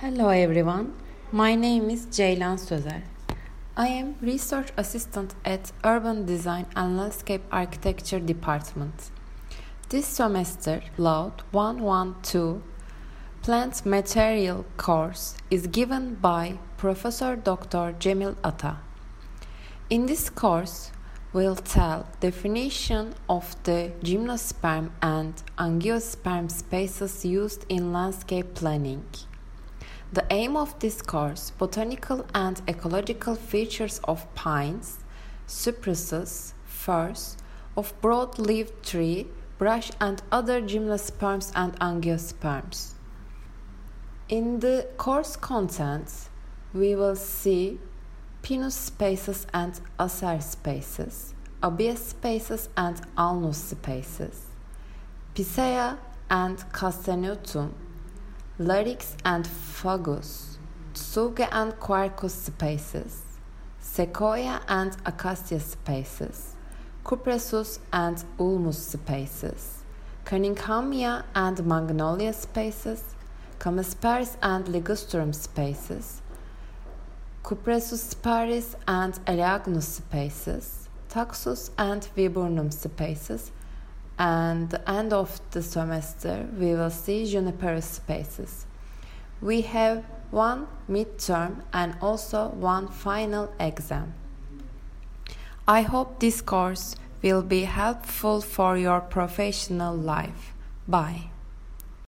Hello everyone, my name is Ceylan Sözer. I am research assistant at Urban Design and Landscape Architecture Department. This semester, LAUD 112 Plant Material course is given by Professor Dr. Cemil Ata. In this course, we'll tell definition of the gymnosperm and angiosperm spaces used in landscape planning. The aim of this course, botanical and ecological features of pines, cypresses, firs, of broad-leaved tree, brush and other gymnosperms and angiosperms. In the course contents, we will see Pinus spaces and Acer spaces, Abies spaces and Alnus spaces, Picea and Castaneotum, Larix and Fagus, Tsuga and Quercus spaces, Sequoia and Acacia spaces, Cupressus and Ulmus spaces, Cunninghamia and Magnolia spaces, Chamaecyparis and Ligustrum spaces, Cupressocyparis and Elaeagnus spaces, Taxus and Viburnum spaces, and the end of the semester we will see juniper spaces. We have one midterm and also one final exam. I hope this course will be helpful for your professional life. Bye.